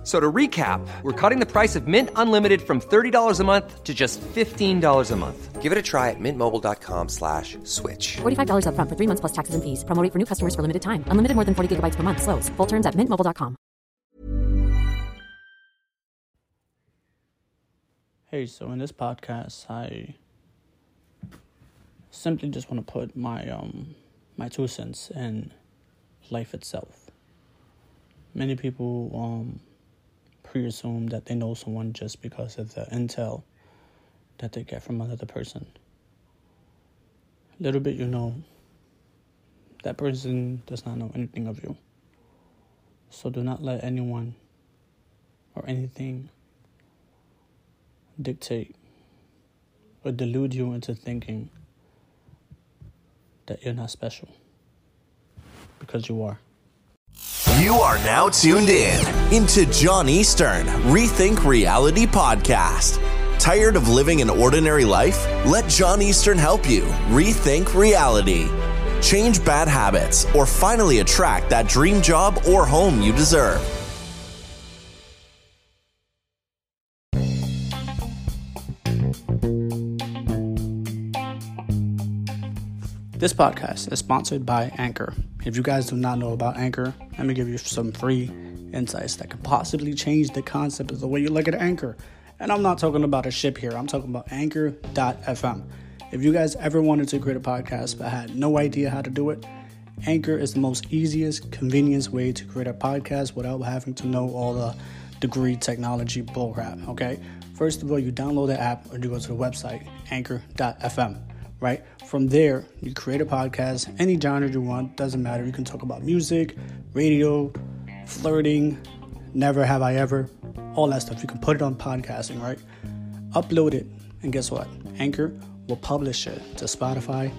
F- So to recap, we're cutting the price of Mint Unlimited from $30 a month to just $15 a month. Give it a try at mintmobile.com slash switch. $45 upfront for three months plus taxes and fees. Promo rate for new customers for limited time. Unlimited more than 40 gigabytes per month. Slows. Full terms at mintmobile.com. Hey, so in this podcast, I simply just want to put my um my two cents in life itself. Many people um pre-assume that they know someone just because of the intel that they get from another person. Little bit you know, that person does not know anything of you. So do not let anyone or anything dictate or delude you into thinking that you're not special. Because you are. You are now tuned in into John Eastern Rethink Reality Podcast. Tired of living an ordinary life? Let John Eastern help you rethink reality. Change bad habits or finally attract that dream job or home you deserve. This podcast is sponsored by Anchor. If you guys do not know about Anchor, let me give you some free insights that could possibly change the concept of the way you look at Anchor. And I'm not talking about a ship here, I'm talking about Anchor.fm. If you guys ever wanted to create a podcast but had no idea how to do it, Anchor is the most easiest, convenience way to create a podcast without having to know all the degree technology bullcrap. Okay, first of all, you download the app or you go to the website Anchor.fm. Right from there, you create a podcast, any genre you want, doesn't matter. You can talk about music, radio, flirting, never have I ever, all that stuff. You can put it on podcasting, right? Upload it, and guess what? Anchor will publish it to Spotify,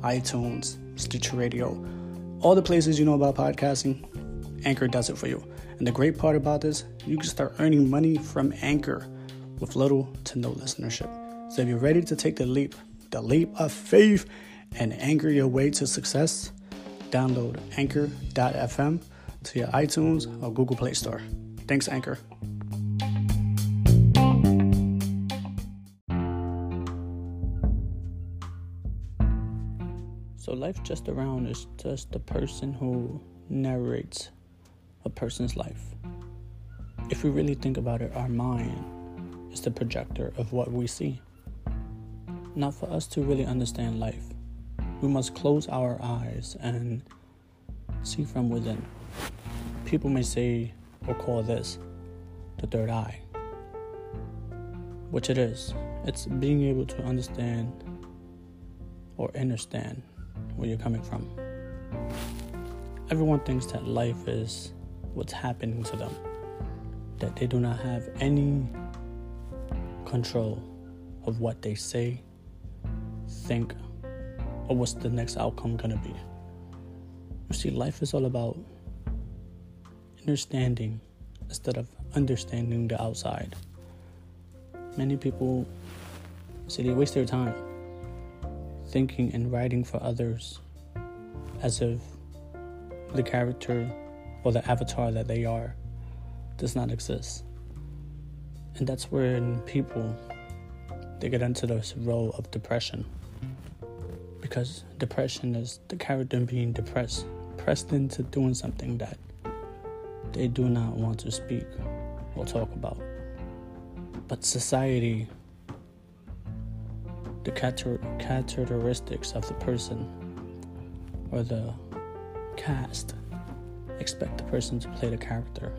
iTunes, Stitcher Radio, all the places you know about podcasting. Anchor does it for you. And the great part about this, you can start earning money from Anchor with little to no listenership. So if you're ready to take the leap, the leap of faith, and anchor your way to success, download anchor.fm to your iTunes or Google Play Store. Thanks, Anchor. So, life just around is just the person who narrates a person's life. If we really think about it, our mind is the projector of what we see. Not for us to really understand life, we must close our eyes and see from within. People may say or call this the third eye, which it is. It's being able to understand or understand where you're coming from. Everyone thinks that life is what's happening to them, that they do not have any control of what they say, think, or what's the next outcome gonna be. You see, life is all about understanding instead of understanding the outside. Many people say they waste their time thinking and writing for others as if the character or the avatar that they are does not exist. And that's when people they get into this role of depression. Because depression is the character being depressed, pressed into doing something that they do not want to speak or talk about. But society, the characteristics of the person or the cast expect the person to play the character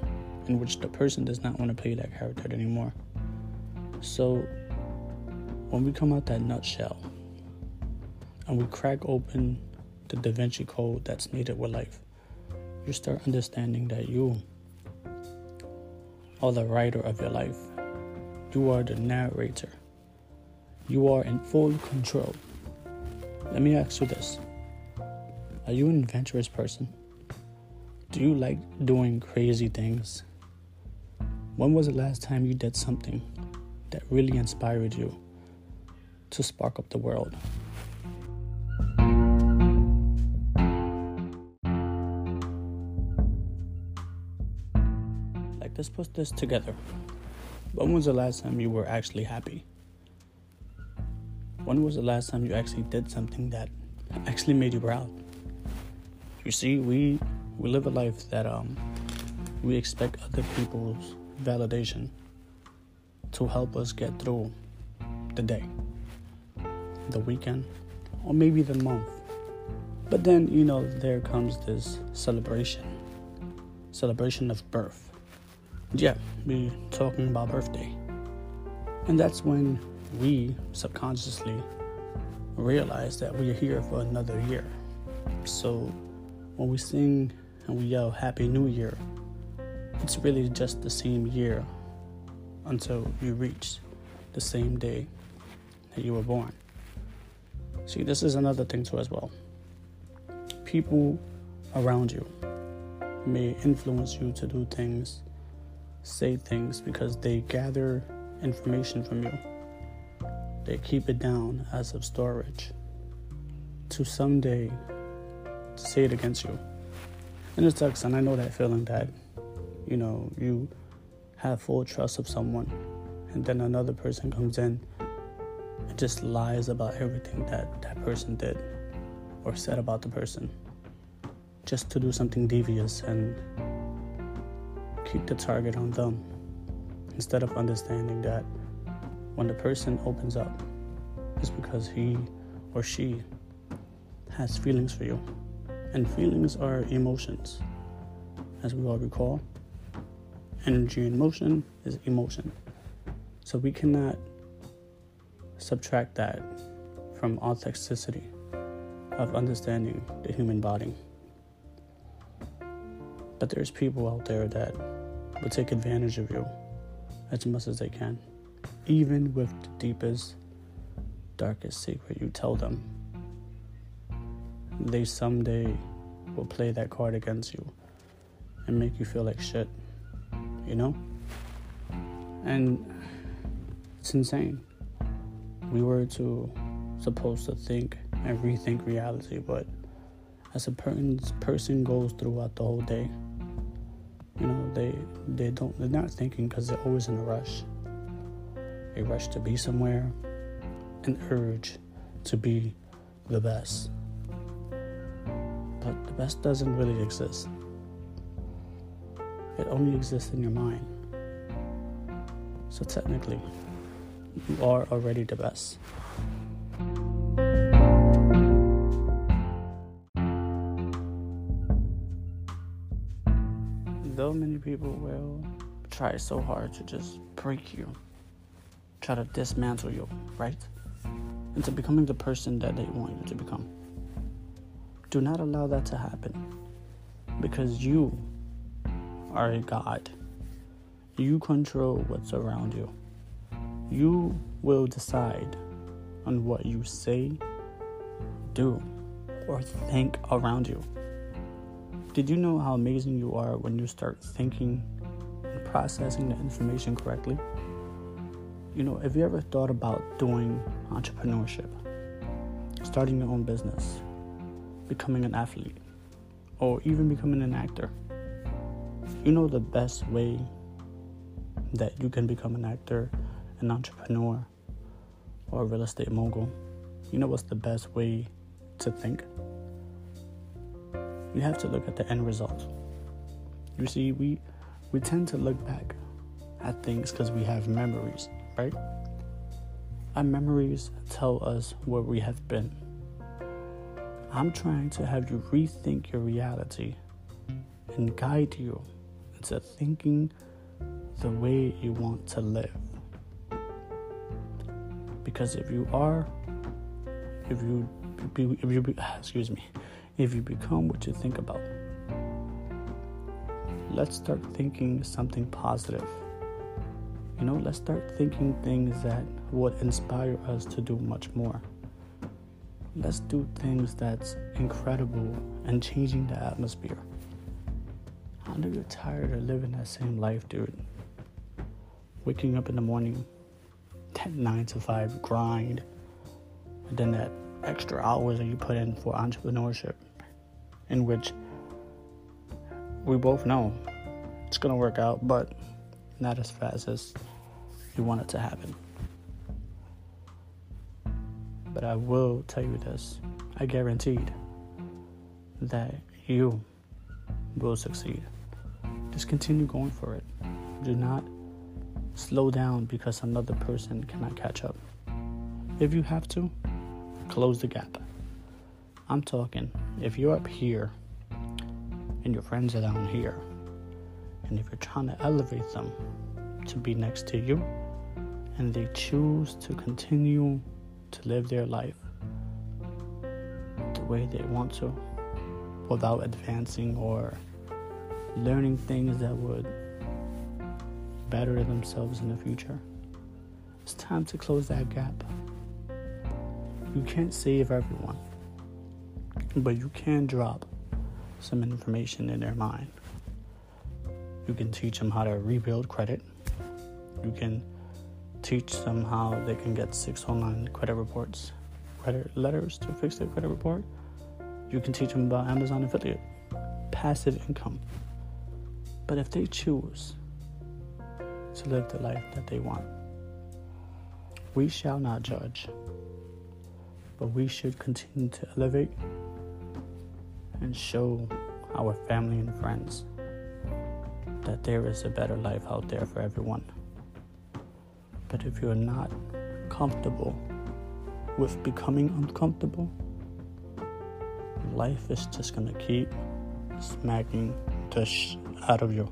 in which the person does not want to play that character anymore. So when we come out that nutshell and we crack open the Da Vinci Code that's needed with life, you start understanding that you are the writer of your life. You are the narrator. You are in full control. Let me ask you this Are you an adventurous person? Do you like doing crazy things? When was the last time you did something that really inspired you to spark up the world? Like, let's put this together. When was the last time you were actually happy? When was the last time you actually did something that actually made you proud? You see, we we live a life that um we expect other people's validation to help us get through the day, the weekend, or maybe the month. But then, you know, there comes this celebration celebration of birth. Yeah, we're talking about birthday. And that's when we subconsciously realize that we're here for another year. So when we sing and we yell Happy New Year, it's really just the same year until you reach the same day that you were born. See, this is another thing too as well. People around you may influence you to do things, say things because they gather information from you. They keep it down as of storage to someday say it against you. And it sucks, and I know that feeling that, you know, you have full trust of someone, and then another person comes in and just lies about everything that that person did or said about the person, just to do something devious and keep the target on them, instead of understanding that when the person opens up, it's because he or she has feelings for you. And feelings are emotions. As we all recall, energy and motion is emotion. So we cannot subtract that from authenticity of understanding the human body. But there's people out there that will take advantage of you as much as they can, even with the deepest, darkest secret you tell them they someday will play that card against you and make you feel like shit, you know? And it's insane. We were to supposed to think and rethink reality, but as a person goes throughout the whole day, you know, they they don't they're not thinking because they're always in a rush. A rush to be somewhere, an urge to be the best but the best doesn't really exist. It only exists in your mind. So technically, you are already the best. Though many people will try so hard to just break you, try to dismantle you, right? Into becoming the person that they want you to become. Do not allow that to happen because you are a God. You control what's around you. You will decide on what you say, do, or think around you. Did you know how amazing you are when you start thinking and processing the information correctly? You know, have you ever thought about doing entrepreneurship, starting your own business, becoming an athlete or even becoming an actor. You know the best way that you can become an actor, an entrepreneur, or a real estate mogul. You know what's the best way to think? You have to look at the end result. You see, we we tend to look back at things because we have memories, right? Our memories tell us where we have been I'm trying to have you rethink your reality and guide you into thinking the way you want to live. Because if you are, if you, if you, excuse me, if you become what you think about, let's start thinking something positive. You know, let's start thinking things that would inspire us to do much more let's do things that's incredible and changing the atmosphere. I know you're tired of living that same life, dude. Waking up in the morning, that nine to five grind, and then that extra hours that you put in for entrepreneurship, in which we both know it's gonna work out, but not as fast as you want it to happen. But I will tell you this I guaranteed that you will succeed. Just continue going for it. Do not slow down because another person cannot catch up. If you have to, close the gap. I'm talking, if you're up here and your friends are down here, and if you're trying to elevate them to be next to you, and they choose to continue to live their life the way they want to without advancing or learning things that would better themselves in the future. It's time to close that gap. You can't save everyone, but you can drop some information in their mind. You can teach them how to rebuild credit. You can teach them how they can get 609 credit reports, credit letters to fix their credit report. You can teach them about Amazon affiliate, passive income. But if they choose to live the life that they want, we shall not judge, but we should continue to elevate and show our family and friends that there is a better life out there for everyone. But if you're not comfortable with becoming uncomfortable, life is just gonna keep smacking the sh out of you.